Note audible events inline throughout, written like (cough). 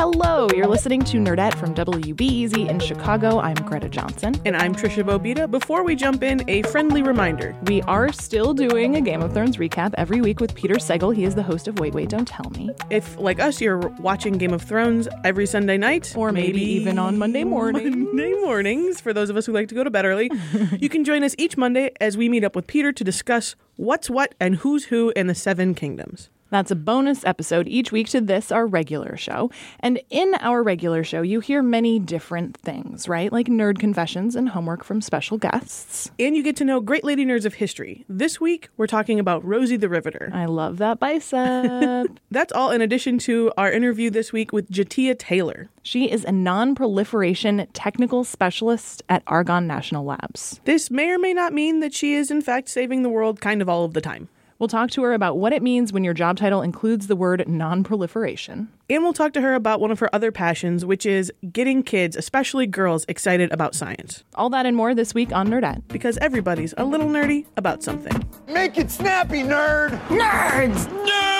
Hello, you're listening to Nerdette from WBEZ in Chicago. I'm Greta Johnson. And I'm Tricia Bobeda. Before we jump in, a friendly reminder. We are still doing a Game of Thrones recap every week with Peter Sagal. He is the host of Wait, Wait, Don't Tell Me. If, like us, you're watching Game of Thrones every Sunday night, or maybe, maybe even on Monday morning. Monday mornings, for those of us who like to go to bed early, (laughs) you can join us each Monday as we meet up with Peter to discuss what's what and who's who in the Seven Kingdoms. That's a bonus episode each week to this, our regular show. And in our regular show, you hear many different things, right? Like nerd confessions and homework from special guests. And you get to know great lady nerds of history. This week, we're talking about Rosie the Riveter. I love that bicep. (laughs) That's all in addition to our interview this week with J'Tia Taylor. She is a non proliferation technical specialist at Argonne National Labs. This may or may not mean that she is, in fact, saving the world kind of all of the time. We'll talk to her about what it means when your job title includes the word non-proliferation. And we'll talk to her about one of her other passions, which is getting kids, especially girls, excited about science. All that and more this week on Nerdette. Because everybody's a little nerdy about something. Make it snappy, nerd! Nerds! Nerd!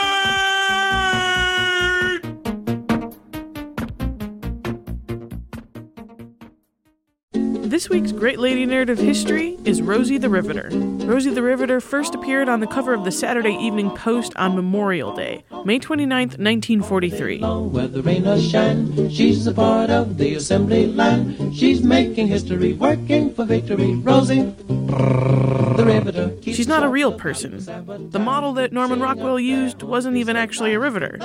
This week's Great Lady Nerd of History is Rosie the Riveter. Rosie the Riveter first appeared on the cover of the Saturday Evening Post on Memorial Day, May 29, 1943. Whether rain or shine, she's a part of the assembly line. She's making history, working for victory. Rosie. She's not a real person. The model that Norman Rockwell used wasn't even actually a riveter,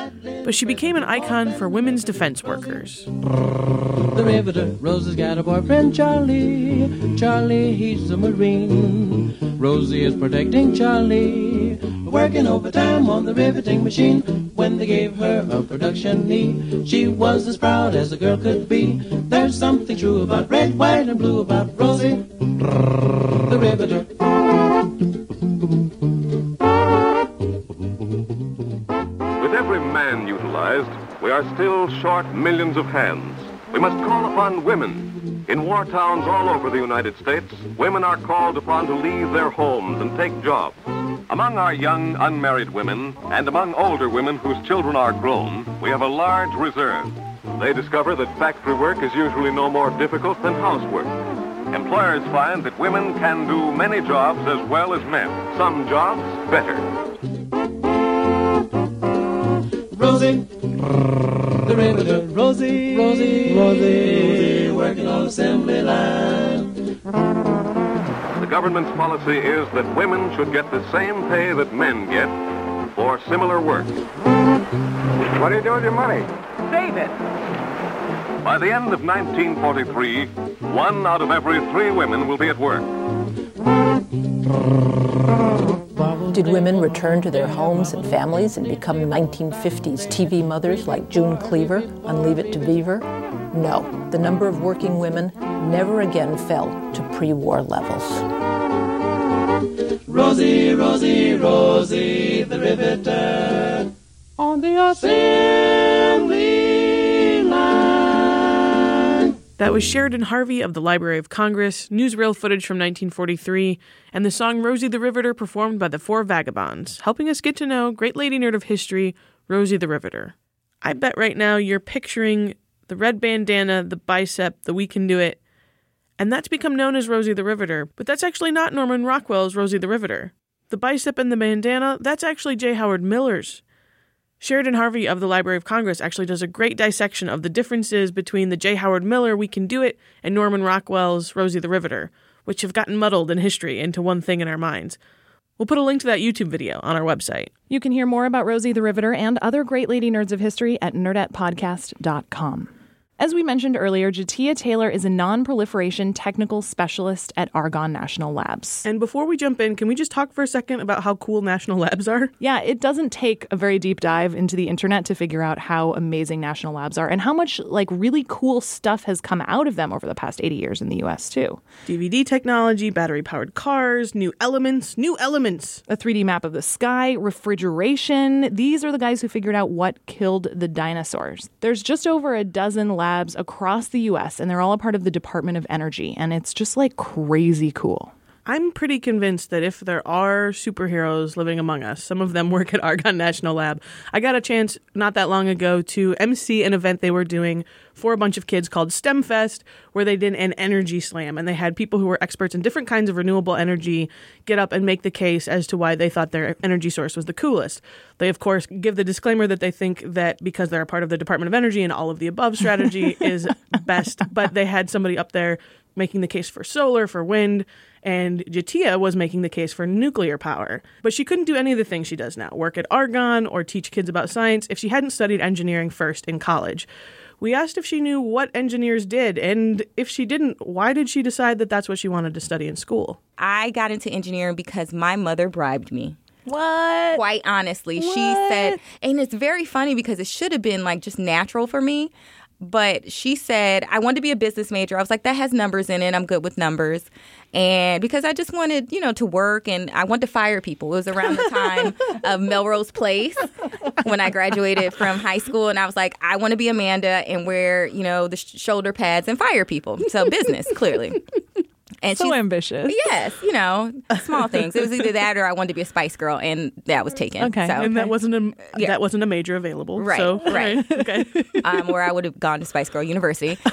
but she became an icon for women's defense workers. The Riveter, Rosie's got a boyfriend, Charlie. Charlie, he's a Marine. Rosie is protecting Charlie, working overtime on the riveting machine. When they gave her a production knee, she was as proud as a girl could be. There's something true about red, white, and blue about Rosie, the Riveter. We are still short millions of hands. We must call upon women. In war towns all over the United States, women are called upon to leave their homes and take jobs. Among our young unmarried women and among older women whose children are grown, we have a large reserve. They discover that factory work is usually no more difficult than housework. Employers find that women can do many jobs as well as men, some jobs better. Rosie, the Riveter, Rosie, Rosie, Rosie, working on assembly line. The government's policy is that women should get the same pay that men get for similar work. What do you do with your money? Save it. By the end of 1943, one out of every three women will be at work. Did women return to their homes and families and become 1950s TV mothers like June Cleaver on Leave It to Beaver? No, the number of working women never again fell to pre war levels. Rosie, Rosie, Rosie, the riveter on the assembly That was Sheridan Harvey of the Library of Congress, newsreel footage from 1943, and the song Rosie the Riveter performed by the Four Vagabonds, helping us get to know great lady nerd of history, Rosie the Riveter. I bet right now you're picturing the red bandana, the bicep, the we can do it, and that's become known as Rosie the Riveter, but that's actually not Norman Rockwell's Rosie the Riveter. The bicep and the bandana, that's actually J. Howard Miller's. Sheridan Harvey of the Library of Congress actually does a great dissection of the differences between the J. Howard Miller We Can Do It and Norman Rockwell's Rosie the Riveter, which have gotten muddled in history into one thing in our minds. We'll put a link to that YouTube video on our website. You can hear more about Rosie the Riveter and other great lady nerds of history at nerdettepodcast.com. As we mentioned earlier, J'Tia Taylor is a non-proliferation technical specialist at Argonne National Labs. And before we jump in, can we just talk for a second about how cool national labs are? Yeah, it doesn't take a very deep dive into the internet to figure out how amazing national labs are and how much like really cool stuff has come out of them over the past 80 years in the US too. DVD technology, battery powered cars, new elements, new elements. A 3D map of the sky, refrigeration. These are the guys who figured out what killed the dinosaurs. There's just over a dozen labs labs across the US, and they're all a part of the Department of Energy. And it's just like crazy cool. I'm pretty convinced that if there are superheroes living among us, some of them (laughs) work at Argonne National Lab. I got a chance not that long ago to MC an event they were doing for a bunch of kids called STEM Fest, where they did an energy slam. And they had people who were experts in different kinds of renewable energy get up and make the case as to why they thought their energy source was the coolest. They, of course, give the disclaimer that they think that because they're a part of the Department of Energy and all of the above strategy (laughs) is best. But they had somebody up there making the case for solar, for wind, and J'Tia was making the case for nuclear power. But she couldn't do any of the things she does now work at Argonne or teach kids about science if she hadn't studied engineering first in college. We asked if she knew what engineers did, and if she didn't, why did she decide that that's what she wanted to study in school? I got into engineering because my mother bribed me. What? Quite honestly, what? she said, and it's very funny because it should have been like just natural for me. But she said, I wanted to be a business major. I was like, that has numbers in it. I'm good with numbers. And because I just wanted, you know, to work and I wanted to fire people. It was around the time (laughs) of Melrose Place when I graduated from high school. And I was like, I want to be Amanda and wear, you know, the sh- shoulder pads and fire people. So business, clearly. And so ambitious. Yes, you know, small things. It was either that or I wanted to be a Spice Girl, and that was taken. Okay, so, and that wasn't a yeah. that wasn't a major available. Right, so, right. okay. (laughs) um, where I would have gone to Spice Girl University. (laughs)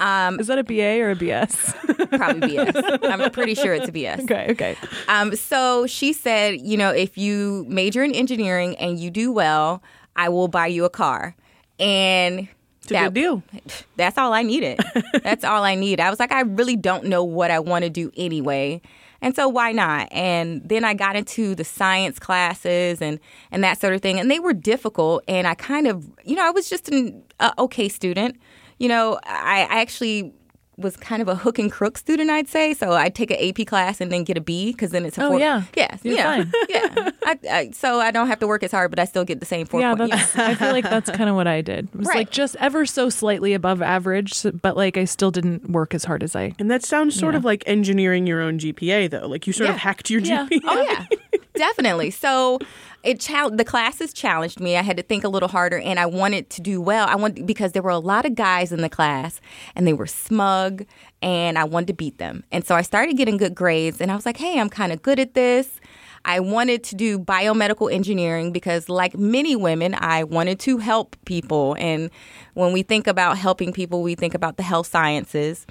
Um, Is that a BA or a BS? probably BS. (laughs) I'm pretty sure it's a BS. Okay, okay. Um, so she said, you know, if you major in engineering and you do well, I will buy you a car. And it's a that, good deal. (laughs) That's all I needed. (laughs) that's all I need. I was like, I really don't know what I want to do anyway. And so why not? And then I got into the science classes and, and that sort of thing. And they were difficult. And I kind of, you know, I was just an uh, okay student. You know, I, I actually was kind of a hook and crook student, I'd say. So I'd take an AP class and then get a B because then it's a oh four. yeah, yes, You're yeah, fine. (laughs) yeah. I, I, so I don't have to work as hard, but I still get the same four. Yeah, point, that's, I feel like that's (laughs) kind of what I did. It was Right. like just ever so slightly above average, but like I still didn't work as hard as I. And that sounds sort Yeah. of like engineering your own GPA, though. Like you sort of hacked your Yeah. GPA. Oh yeah, (laughs) definitely. So it chal- the classes challenged me. I had to think a little harder, and I wanted to do well. I wanted because there were a lot of guys in the class, and they were smug, and I wanted to beat them. And so I started getting good grades, and I was like, "Hey, I'm kind of good at this." I wanted to do biomedical engineering because, like many women, I wanted to help people. And when we think about helping people, we think about the health sciences.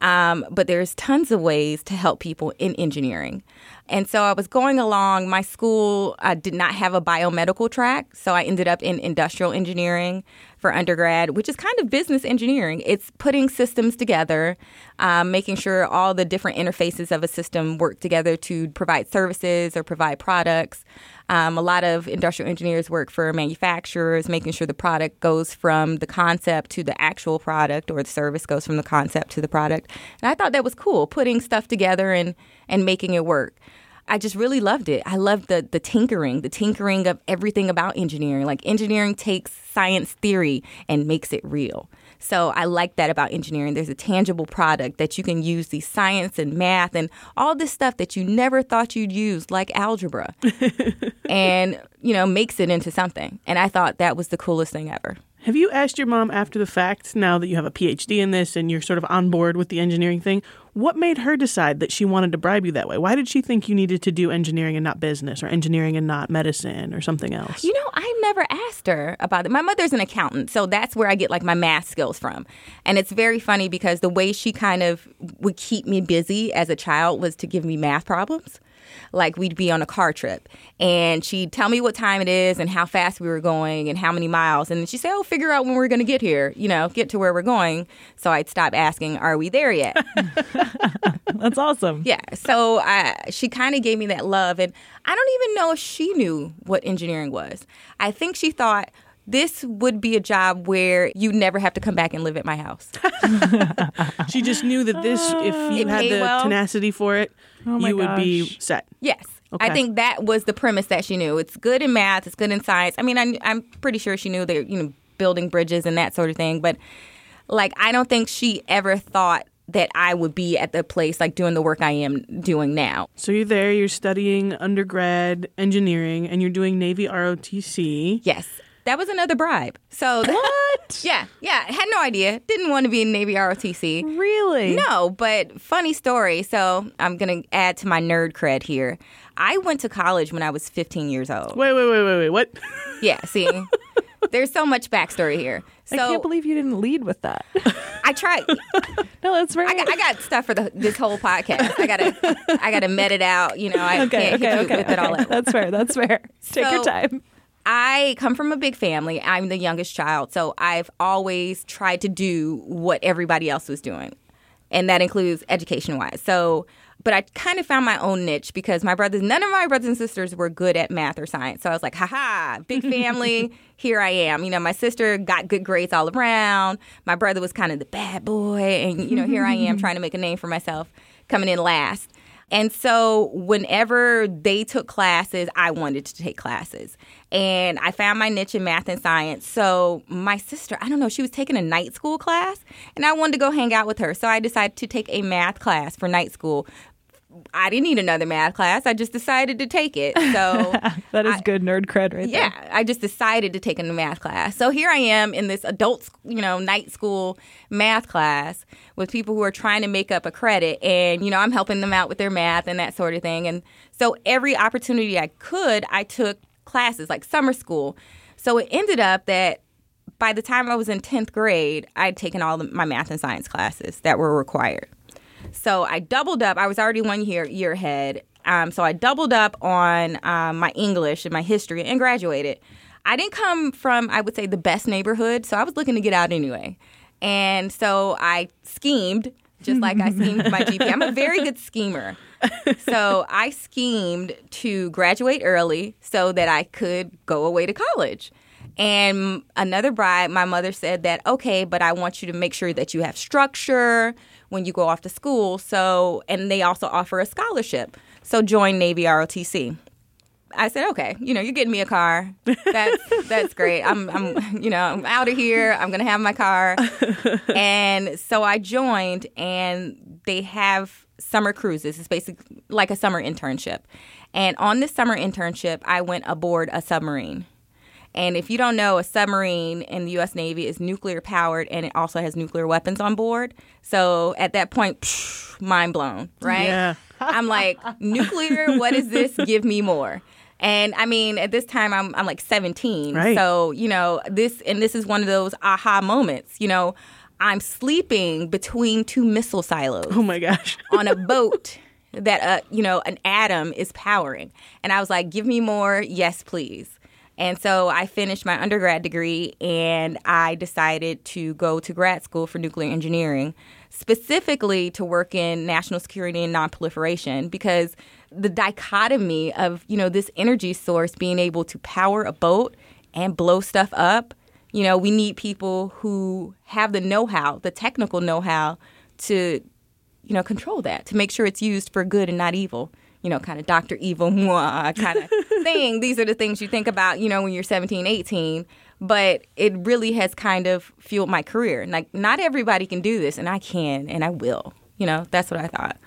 Um, but there's tons of ways to help people in engineering. And so I was going along. My school did not have a biomedical track, so I ended up in industrial engineering for undergrad, which is kind of business engineering. It's putting systems together, um, making sure all the different interfaces of a system work together to provide services or provide products. Um, a lot of industrial engineers work for manufacturers, making sure the product goes from the concept to the actual product, or the service goes from the concept to the product. And I thought that was cool, putting stuff together and and making it work. I just really loved it. I loved the the tinkering, the tinkering of everything about engineering. Like engineering takes science theory and makes it real. So I like that about engineering. There's a tangible product that you can use the science and math and all this stuff that you never thought you'd use, like algebra, (laughs) and you know makes it into something. And I thought that was the coolest thing ever. Have you asked your mom after the fact, now that you have a PhD in this and you're sort of on board with the engineering thing, what made her decide that she wanted to bribe you that way? Why did she think you needed to do engineering and not business, or engineering and not medicine, or something else? You know, I never asked her about it. My mother's an accountant, so that's where I get like my math skills from. And it's very funny because the way she kind of would keep me busy as a child was to give me math problems. Like we'd be on a car trip and she'd tell me what time it is and how fast we were going and how many miles. And then she'd say, Oh, figure out when we're going to get here, you know, get to where we're going. So I'd stop asking, Are we there yet? (laughs) That's awesome. Yeah. So I, she kind of gave me that love. And I don't even know if she knew what engineering was. I think she thought this would be a job where you never have to come back and live at my house. (laughs) She just knew that this, if you It had the well. tenacity for it, Oh my you would be set. Yes. Okay. I think that was the premise that she knew. It's good in math, it's good in science. I mean, I, I'm pretty sure she knew they're, you know, building bridges and that sort of thing. But, like, I don't think she ever thought that I would be at the place, like, doing the work I am doing now. So you're there, you're studying undergrad engineering, and you're doing Navy ROTC. Yes. That was another bribe. So what? (laughs) yeah, yeah. Had no idea. Didn't want to be in Navy ROTC. Really? No, but funny story. So I'm gonna add to my nerd cred here. I went to college when I was 15 years old. Wait, wait, wait, wait, wait. What? (laughs) Yeah, see, (laughs) there's so much backstory here. So I can't believe you didn't lead with that. I tried. no, that's right. I got, I got stuff for the, this whole podcast. I gotta, I gotta met it out. You know, I okay, can't okay, hit you okay, with it all okay. at That's fair. That's fair. Take your time. I come from a big family. I'm the youngest child, so I've always tried to do what everybody else was doing, and that includes education wise. So, but I kind of found my own niche because my brothers, none of my brothers and sisters were good at math or science. So I was like, haha, big (laughs) family, here I am. You know, my sister got good grades all around. My brother was kind of the bad boy, and you know, here I am (laughs) trying to make a name for myself, coming in last. And so, whenever they took classes, I wanted to take classes. And I found my niche in math and science. So, my sister, I don't know, she was taking a night school class, and I wanted to go hang out with her. So, I decided to take a math class for night school. I didn't need another math class. I just decided to take it. So, (laughs) That is I- good nerd cred right yeah, there. I just decided to take a math class. So here I am in this adult, you know, night school math class with people who are trying to make up a credit, and you know, I'm helping them out with their math and that sort of thing. And so every opportunity I could, I took classes like summer school. So it ended up that by the time I was in 10th grade, I'd taken all the, my math and science classes that were required. So I doubled up. I was already one year year ahead. Um, so I doubled up on um, my English and my history and graduated. I didn't come from, I would say, the best neighborhood, so I was looking to get out anyway. And so I schemed, just like I schemed my GPA. I'm a very good schemer. So I schemed to graduate early so that I could go away to college. And another bride, my mother said that, okay, but I want you to make sure that you have structure when you go off to school. So, and they also offer a scholarship. So join Navy ROTC. I said, okay, you know, you're getting me a car. That's (laughs) that's great. I'm I'm you know, I'm out of here. I'm gonna have my car. (laughs) and so I joined and they have summer cruises. It's basically like a summer internship. And on this summer internship, I went aboard a submarine. And if you don't know, a submarine in the US Navy is nuclear powered and it also has nuclear weapons on board. So at that point, psh, mind blown, right? Yeah. I'm like, nuclear, what is this? Give me more. And I mean, at this time, I'm, I'm like 17. Right. So, you know, this, and this is one of those aha moments. You know, I'm sleeping between two missile silos Oh my gosh. on a boat that uh, you know an atom is powering and i was like give me more yes please and so i finished my undergrad degree and i decided to go to grad school for nuclear engineering specifically to work in national security and nonproliferation because the dichotomy of you know this energy source being able to power a boat and blow stuff up you know we need people who have the know-how the technical know-how to you know, control that to make sure it's used for good and not evil. You know, kind of Dr. Evil moi kind of thing. These are the things you think about, you know, when you're 17, 18. But it really has kind of fueled my career. Like, not everybody can do this, and I can, and I will. You know, that's what I thought.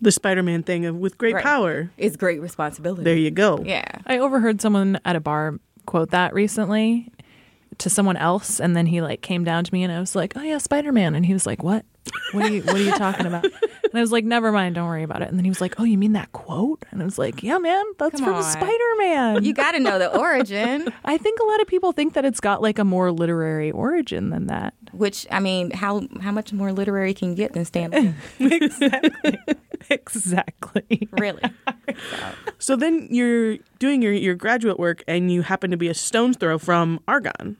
The Spider Man thing of with great Right. power. is great responsibility. There you go. Yeah. I overheard someone at a bar quote that recently to someone else, and then he like came down to me, and I was like, "Oh yeah, Spider Man," and he was like, "What? What are you What are you talking about?" And I was like, "Never mind, don't worry about it." And then he was like, "Oh, you mean that quote?" And I was like, "Yeah, man, that's Come from on. Spider Man." You got to know the origin, (laughs) I think a lot of people think that it's got like a more literary origin than that. which, I mean, how, how much more literary can you get than Stan Lee? (laughs) exactly. exactly. Really? (laughs) So then you're doing your, your graduate work and you happen to be a stone's throw from Argonne.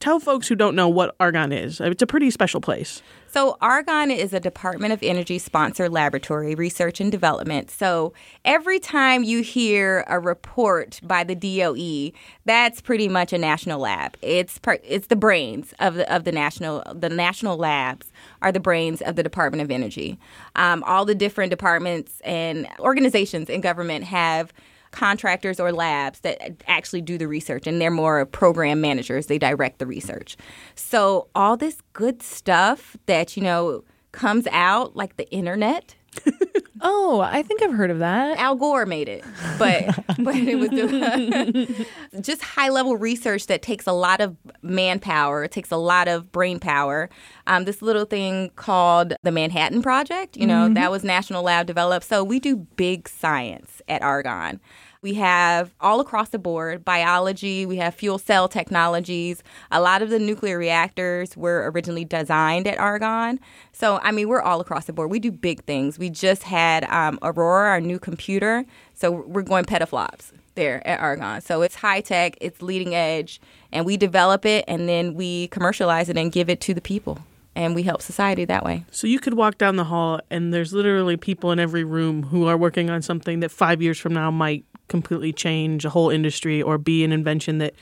Tell folks who don't know what Argonne is. It's a pretty special place. So, Argonne is a Department of Energy sponsored laboratory, research and development. So, every time you hear a report by the DOE, that's pretty much a national lab. It's per, it's the brains of the of the national the national labs are the brains of the Department of Energy. Um, all the different departments and organizations in government have contractors or labs that actually do the research and they're more program managers they direct the research so all this good stuff that you know comes out like the internet (laughs) Oh, I think I've heard of that. Al Gore made it, but (laughs) but it was the, (laughs) just high level research that takes a lot of manpower. It takes a lot of brain power. Um, this little thing called the Manhattan Project, you know, that was National Lab developed. So we do big science at Argonne. We have all across the board biology, we have fuel cell technologies. A lot of the nuclear reactors were originally designed at Argonne. So, I mean, we're all across the board. We do big things. We just had um, Aurora, our new computer. So, we're going petaflops there at Argonne. So, it's high tech, it's leading edge, and we develop it and then we commercialize it and give it to the people. And we help society that way. So you could walk down the hall and there's literally people in every room who are working on something that five years from now might completely change a whole industry or be an invention that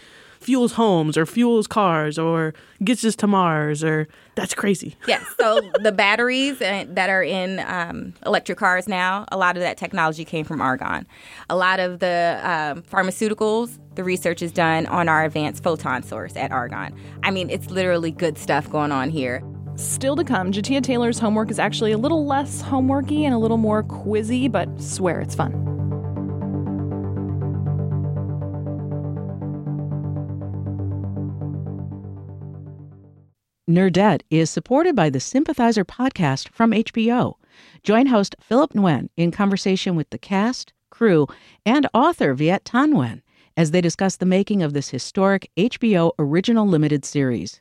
fuels homes or fuels cars or gets us to Mars or that's crazy. (laughs) Yes. So the batteries uh, that are in um, electric cars now, a lot of that technology came from Argonne. A lot of the um, pharmaceuticals, the research is done on our advanced photon source at Argonne. I mean, it's literally good stuff going on here. Still to come, J'Tia Taylor's homework is actually a little less homeworky and a little more quizzy, but swear it's fun. Nerdette is supported by the Sympathizer podcast from HBO. Join host Philip Nguyen in conversation with the cast, crew, and author Viet Thanh Nguyen as they discuss the making of this historic HBO original limited series.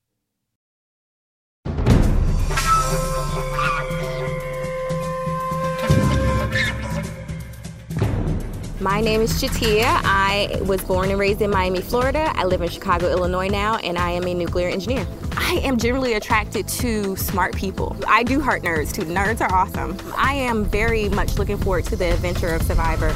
My name is J'Tia. I was born and raised in Miami, Florida. I live in Chicago, Illinois now, and I am a nuclear engineer. I am generally attracted to smart people. I do heart nerds too. Nerds are awesome. I am very much looking forward to the adventure of Survivor.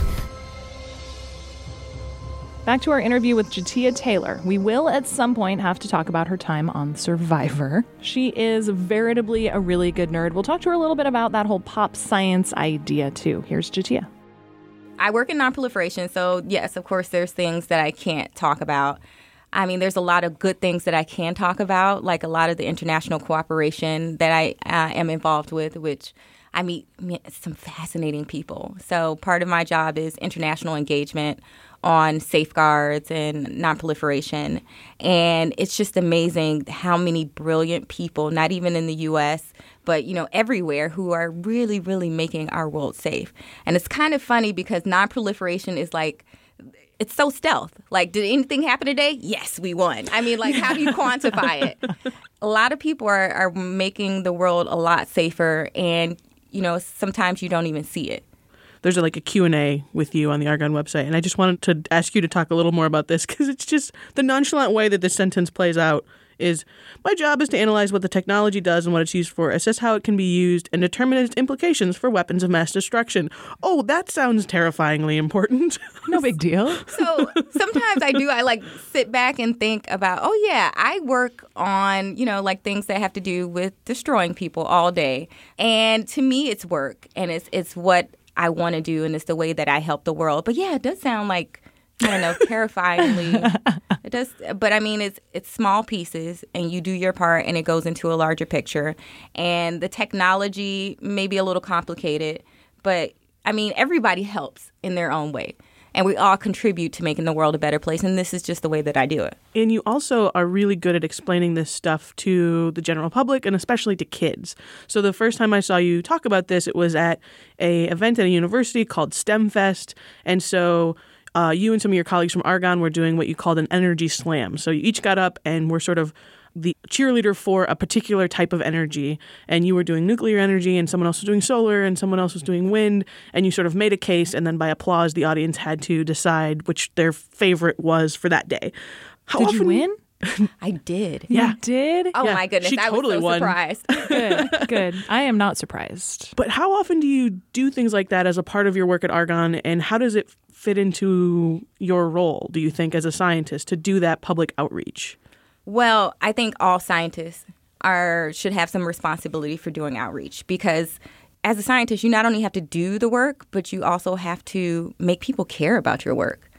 Back to our interview with J'Tia Taylor. We will at some point have to talk about her time on Survivor. She is veritably a really good nerd. We'll talk to her a little bit about that whole pop science idea too. Here's J'Tia. I work in nonproliferation, so yes, of course, there's things that I can't talk about. I mean, there's a lot of good things that I can talk about, like a lot of the international cooperation that I uh, am involved with, which I meet some fascinating people. So part of my job is international engagement on safeguards and nonproliferation. And it's just amazing how many brilliant people, not even in the US, but you know everywhere who are really really making our world safe. And it's kind of funny because nonproliferation is like it's so stealth. Like, did anything happen today? Yes, we won. I mean, like, how do you quantify it? A lot of people are, are making the world a lot safer, and you know, sometimes you don't even see it there's a, like a Q&A with you on the Argonne website and I just wanted to ask you to talk a little more about this cuz it's just the nonchalant way that this sentence plays out is my job is to analyze what the technology does and what it's used for, assess how it can be used, and determine its implications for weapons of mass destruction. Oh, that sounds terrifyingly important. (laughs) no big deal. so sometimes I do, I like sit back and think about, oh, yeah, I work on, you know, like things that have to do with destroying people all day. And to me, it's work and it's, it's what I want to do and it's the way that I help the world. But yeah, it does sound like I don't know, (laughs) terrifyingly. it does, but I mean, it's it's small pieces, and you do your part, and it goes into a larger picture. And the technology may be a little complicated, but I mean, everybody helps in their own way. And we all contribute to making the world a better place. And this is just the way that I do it. And you also are really good at explaining this stuff to the general public and especially to kids. So the first time I saw you talk about this, it was at a event at a university called STEMFest. And so uh, you and some of your colleagues from Argonne were doing what you called an energy slam. So you each got up and were sort of the cheerleader for a particular type of energy and you were doing nuclear energy and someone else was doing solar and someone else was doing wind and you sort of made a case and then by applause the audience had to decide which their favorite was for that day. How Did you win? (laughs) I did. Yeah. You did? Oh Yeah, my goodness, she I was totally so won. surprised. (laughs) Good, good. I am not surprised. But how often do you do things like that as a part of your work at Argonne, and how does it fit into your role, do you think, as a scientist to do that public outreach? Well, I think all scientists are should have some responsibility for doing outreach because as a scientist, you not only have to do the work, but you also have to make people care about your work.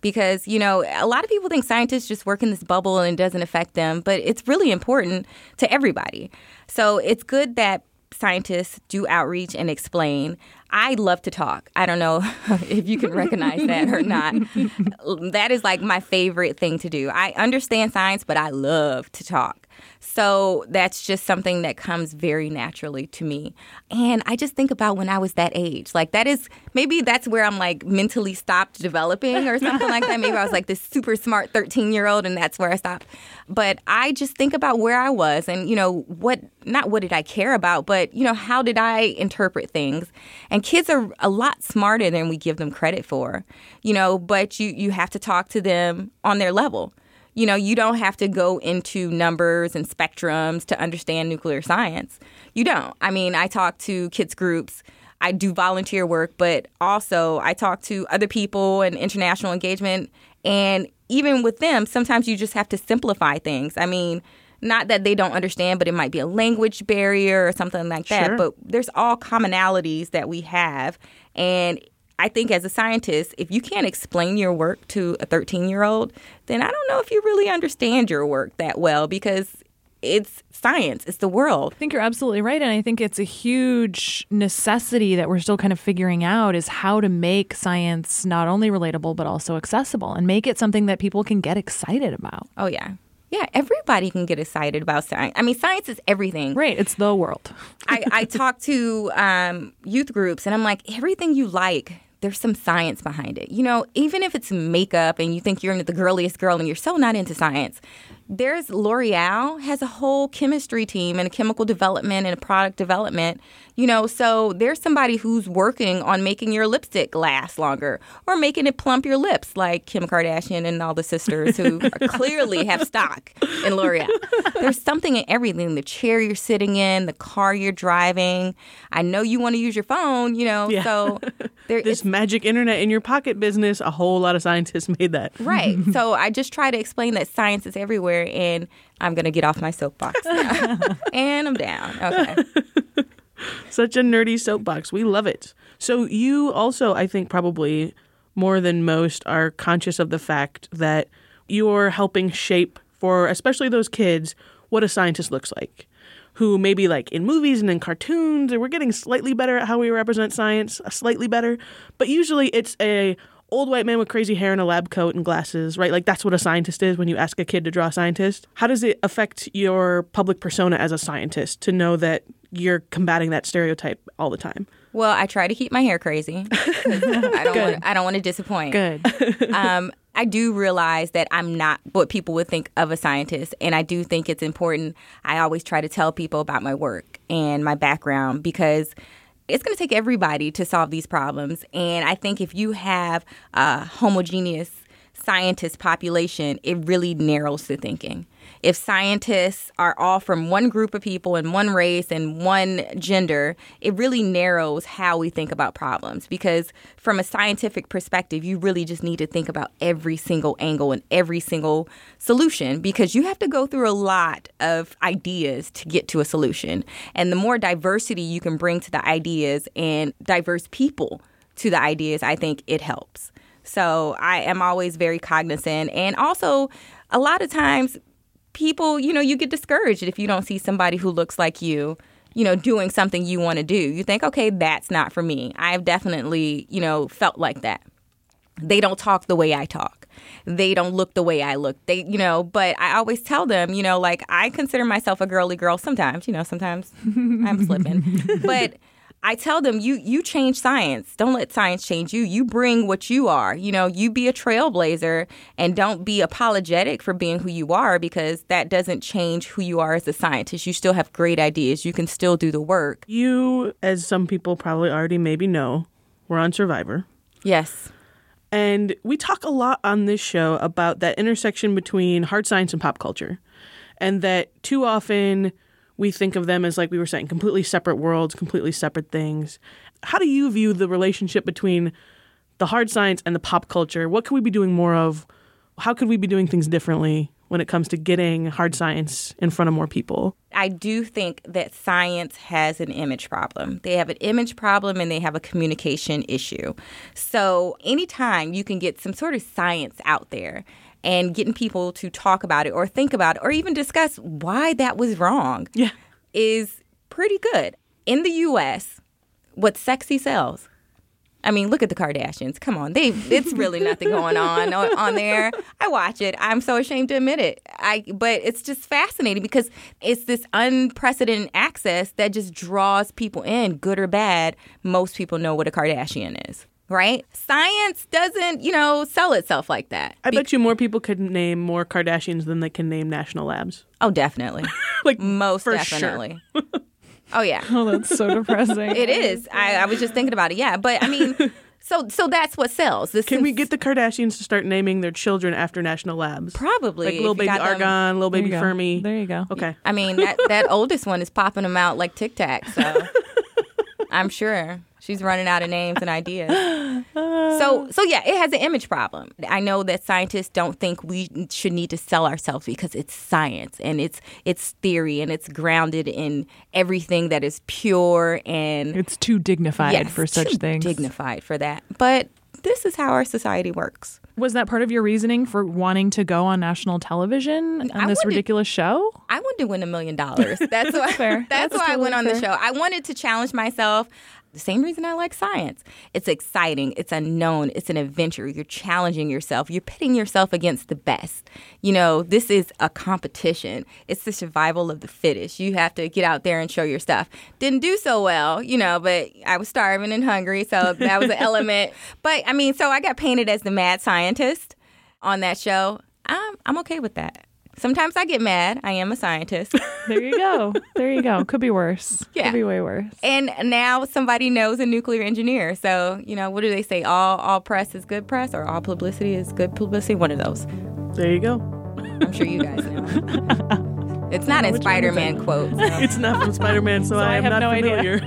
Because, you know, a lot of people think scientists just work in this bubble and it doesn't affect them, but it's really important to everybody. So it's good that scientists do outreach and explain. I love to talk. I don't know (laughs) if you can recognize that or not. (laughs) that is like my favorite thing to do. I understand science, but I love to talk. So that's just something that comes very naturally to me. And I just think about when I was that age. Like, that is maybe that's where I'm like mentally stopped developing or something like that. Maybe I was like this super smart 13 year old and that's where I stopped. But I just think about where I was and, you know, what, not what did I care about, but, you know, how did I interpret things? And kids are a lot smarter than we give them credit for, you know, but you, you have to talk to them on their level you know, you don't have to go into numbers and spectrums to understand nuclear science. You don't. I mean, I talk to kids groups. I do volunteer work, but also I talk to other people and international engagement. And even with them, sometimes you just have to simplify things. I mean, not that they don't understand, but it might be a language barrier or something like that. Sure. But there's all commonalities that we have. And I think as a scientist, if you can't explain your work to a 13 year old, then I don't know if you really understand your work that well because it's science, it's the world. I think you're absolutely right. And I think it's a huge necessity that we're still kind of figuring out is how to make science not only relatable, but also accessible and make it something that people can get excited about. Oh, yeah. Yeah, everybody can get excited about science. I mean, science is everything. Right. It's the world. (laughs) I, I talk to um, youth groups and I'm like, everything you like, there's some science behind it. You know, even if it's makeup and you think you're the girliest girl and you're so not into science, there's L'Oreal has a whole chemistry team and a chemical development and a product development. You know, so there's somebody who's working on making your lipstick last longer or making it plump your lips, like Kim Kardashian and all the sisters who (laughs) clearly have stock in L'Oreal. There's something in everything the chair you're sitting in, the car you're driving. I know you want to use your phone, you know, Yeah. so (laughs) there, This magic internet in your pocket business, a whole lot of scientists made that. Right. (laughs) so I just try to explain that science is everywhere, and I'm going to get off my soapbox. now. (laughs) and I'm down. Okay. (laughs) Such a nerdy soapbox. We love it. So you also, I think, probably more than most are conscious of the fact that you're helping shape for especially those kids what a scientist looks like. Who maybe like in movies and in cartoons, and we're getting slightly better at how we represent science, slightly better. But usually it's a old white man with crazy hair and a lab coat and glasses, right? Like that's what a scientist is when you ask a kid to draw a scientist. How does it affect your public persona as a scientist to know that you're combating that stereotype all the time? Well, I try to keep my hair crazy. (laughs) I don't want. I don't want to disappoint. Good. (laughs) um, I do realize that I'm not what people would think of a scientist, and I do think it's important. I always try to tell people about my work and my background because it's going to take everybody to solve these problems. And I think if you have a homogeneous scientist population, it really narrows the thinking. If scientists are all from one group of people and one race and one gender, it really narrows how we think about problems. Because from a scientific perspective, you really just need to think about every single angle and every single solution because you have to go through a lot of ideas to get to a solution. And the more diversity you can bring to the ideas and diverse people to the ideas, I think it helps. So I am always very cognizant. And also, a lot of times, people, you know, you get discouraged if you don't see somebody who looks like you, you know, doing something you want to do. You think, okay, that's not for me. I've definitely, you know, felt like that. They don't talk the way I talk. They don't look the way I look. They, you know, but I always tell them, you know, like I consider myself a girly girl sometimes, you know, sometimes (laughs) I'm slipping. but I tell them you you change science. Don't let science change you. You bring what you are. You know, you be a trailblazer and don't be apologetic for being who you are because that doesn't change who you are as a scientist. You still have great ideas. You can still do the work. You, as some people probably already maybe know, were on Survivor. Yes. And we talk a lot on this show about that intersection between hard science and pop culture. And that too often we think of them as, like we were saying, completely separate worlds, completely separate things. How do you view the relationship between the hard science and the pop culture? What could we be doing more of? How could we be doing things differently when it comes to getting hard science in front of more people? I do think that science has an image problem. They have an image problem and they have a communication issue. So, anytime you can get some sort of science out there and getting people to talk about it or think about it or even discuss why that was wrong yeah. is pretty good. In the US, what sexy sells. I mean, look at the Kardashians. Come on, they it's really nothing going on, on on there. I watch it. I'm so ashamed to admit it. I but it's just fascinating because it's this unprecedented access that just draws people in, good or bad. Most people know what a Kardashian is. Right? Science doesn't, you know, sell itself like that. I bet you more people could name more Kardashians than they can name national labs. Oh, definitely. (laughs) like most for definitely. Oh yeah. (laughs) Oh, that's so depressing. It is. I, I was just thinking about it. Yeah, but I mean, (laughs) so so that's what sells. This Can we get the Kardashians to start naming their children after national labs? probably Like little baby got them- Argonne, little baby you. Fermi. There you go. Okay. I mean, that that oldest one is popping them out like Tic Tac. So I'm sure she's running out of names and ideas. (gasps) So so yeah, it has an image problem. I know that scientists don't think we should need to sell ourselves because it's science and it's it's theory and it's grounded in everything that is pure and It's too dignified yes, for such too things. Dignified for that, but this is how our society works. Was that part of your reasoning for wanting to go on national television on this ridiculous show? I wanted to win a million dollars. (laughs) That's why. fair. (laughs) That's, That's why I went on the show. I wanted to challenge myself. The same reason I like science. It's exciting. It's unknown. It's an adventure. You're challenging yourself. You're pitting yourself against the best. You know, this is a competition. It's the survival of the fittest. You have to get out there and show your stuff. Didn't do so well, you know, but I was starving and hungry, so that was an (laughs) element. But I mean, so I got painted as the mad scientist on that show. I'm I'm okay with that. Sometimes I get mad. I am a scientist. (laughs) There you go. there you go. Could be worse. Yeah. Could be way worse. and now somebody knows a nuclear engineer. So, you know, what do they say? All all press is good press or all publicity is good publicity? One of those. There you go. I'm sure you guys know. (laughs) It's not in Spider Man quotes. so. It's not from Spider Man, so, (laughs) I am have not no idea. familiar.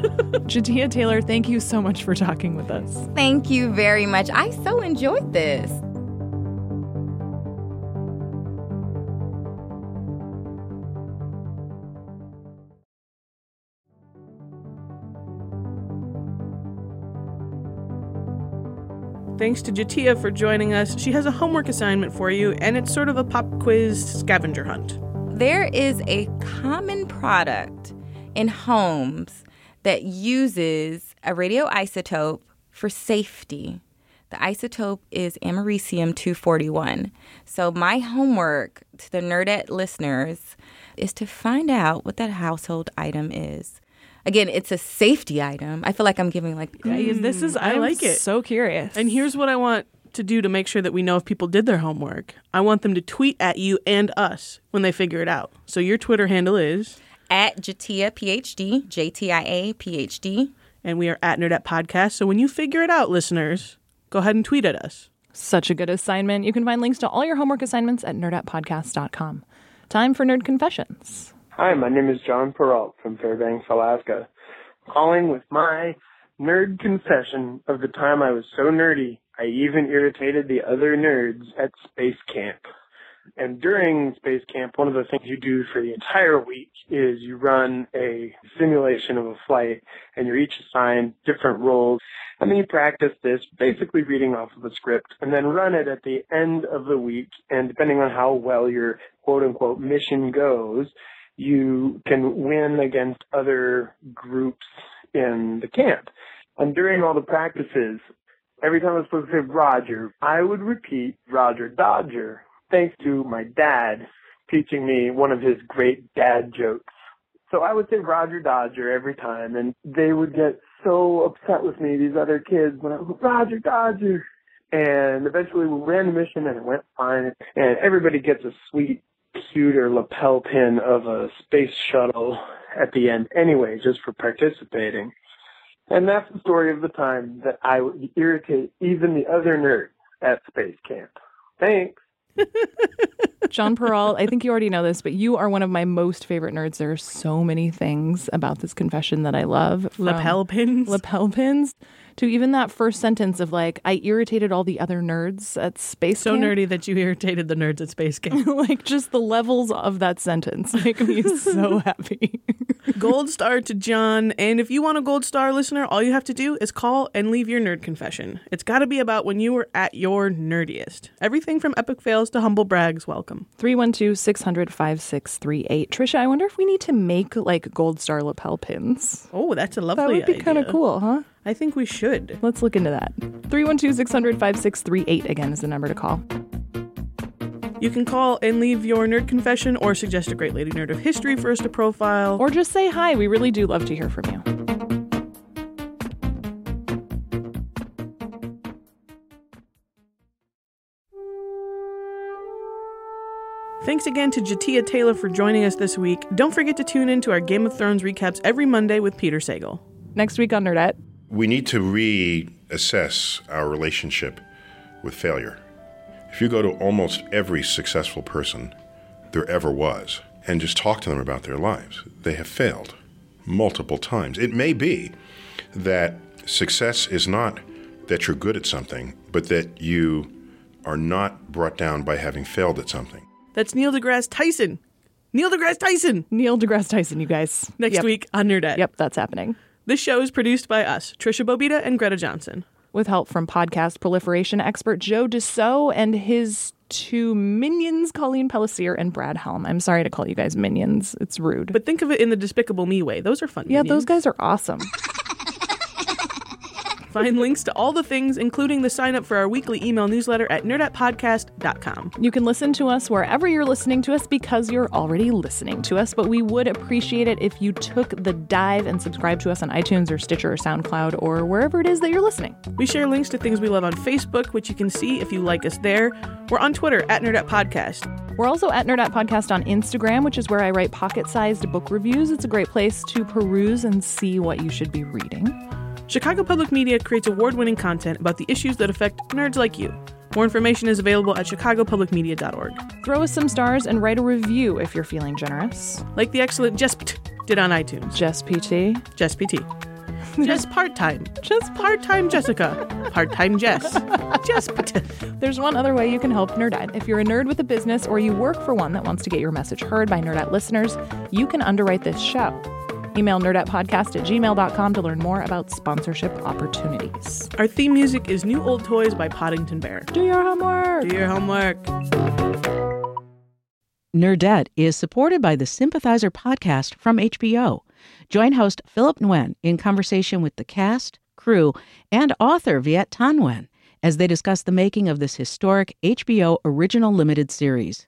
J'Tia Taylor, thank you so much for talking with us. Thank you very much. I so enjoyed this. Thanks to J'Tia for joining us. She has a homework assignment for you, and it's sort of a pop quiz scavenger hunt. There is a common product in homes that uses a radioisotope for safety. The isotope is americium 241. So, my homework to the Nerdette listeners is to find out what that household item is. Again, it's a safety item. I feel like I'm giving like this is I I'm like it. So curious. And here's what I want to do to make sure that we know if people did their homework. I want them to tweet at you and us when they figure it out. So your Twitter handle is, at J'Tia PhD, J T I A PhD. and we are at Nerdette Podcast. So when you figure it out, listeners, go ahead and tweet at us. Such a good assignment. You can find links to all your homework assignments at nerdettepodcast.com. Time for Nerd Confessions. Hi, my name is John Peralt from Fairbanks, Alaska. Calling with my nerd confession of the time I was so nerdy, I even irritated the other nerds at space camp. And during space camp, one of the things you do for the entire week is you run a simulation of a flight and you're each assigned different roles. And then you practice this, basically reading off of a script, and then run it at the end of the week. And depending on how well your quote unquote mission goes, you can win against other groups in the camp. And during all the practices, every time I was supposed to say Roger, I would repeat Roger Dodger, thanks to my dad teaching me one of his great dad jokes. So I would say Roger Dodger every time, and they would get so upset with me, these other kids, when I was Roger Dodger. And eventually we ran the mission and it went fine. And everybody gets a sweet pewter lapel pin of a space shuttle at the end anyway, just for participating. And that's the story of the time that I would irritate even the other nerds at space camp. Thanks. (laughs) John Peralt, I think you already know this, but you are one of my most favorite nerds. There are so many things about this confession that I love. from Lapel pins. Lapel pins to even that first sentence of like, I irritated all the other nerds at space So camp. nerdy that you irritated the nerds at Space Camp. (laughs) like just the levels of that sentence make me (laughs) so happy. (laughs) gold star to John. And if you want a gold star listener, all you have to do is call and leave your nerd confession. It's got to be about when you were at your nerdiest. Everything from epic fails to humble brags, welcome. 312 600 5638. Tricia, I wonder if we need to make like gold star lapel pins. Oh, that's a lovely idea. That would be kind of cool, huh? I think we should. Let's look into that. 312 600 5638 again is the number to call. You can call and leave your nerd confession or suggest a great lady nerd of history for us to profile. Or just say hi. We really do love to hear from you. Thanks again to J'Tia Taylor for joining us this week. Don't forget to tune in to our Game of Thrones recaps every Monday with Peter Sagal. Next week on Nerdette. We need to reassess our relationship with failure. If you go to almost every successful person there ever was and just talk to them about their lives, they have failed multiple times. It may be that success is not that you're good at something, but that you are not brought down by having failed at something. That's Neil deGrasse Tyson. Neil deGrasse Tyson. Neil deGrasse Tyson, you guys. Next Yep. week on Nerdette. Yep, that's happening. This show is produced by us, Tricia Bobeda and Greta Johnson. With help from podcast proliferation expert Joe Deso and his two minions, Colleen Pellissier and Brad Helm. I'm sorry to call you guys minions. It's rude. But think of it in the Despicable Me way. Those are fun. yeah, minions. those guys are awesome. (laughs) Find links to all the things, including the sign up for our weekly email newsletter at nerdettepodcast.com. You can listen to us wherever you're listening to us because you're already listening to us, but we would appreciate it if you took the dive and subscribe to us on iTunes or Stitcher or SoundCloud or wherever it is that you're listening. We share links to things we love on Facebook, which you can see if you like us there. We're on Twitter at Nerdette Podcast. We're also at Nerdette Podcast on Instagram, which is where I write pocket sized book reviews. It's a great place to peruse and see what you should be reading. Chicago Public Media creates award winning content about the issues that affect nerds like you. More information is available at chicagopublicmedia.org. Throw us some stars and write a review if you're feeling generous. Like the excellent Jess Pt did on iTunes. Jess PT. Jess PT. Jess (laughs) part time. Just part time Jessica. Part time Jess. Jess Pt. (laughs) There's one other way you can help Nerdette. If you're a nerd with a business or you work for one that wants to get your message heard by Nerdette listeners, you can underwrite this show. Email nerdettepodcast at gmail.com to learn more about sponsorship opportunities. Our theme music is New Old Toys by Poddington Bear. Do your homework. Do your homework. Nerdette is supported by the Sympathizer podcast from HBO. Join host Philip Nguyen in conversation with the cast, crew, and author Viet Thanh Nguyen as they discuss the making of this historic HBO original limited series.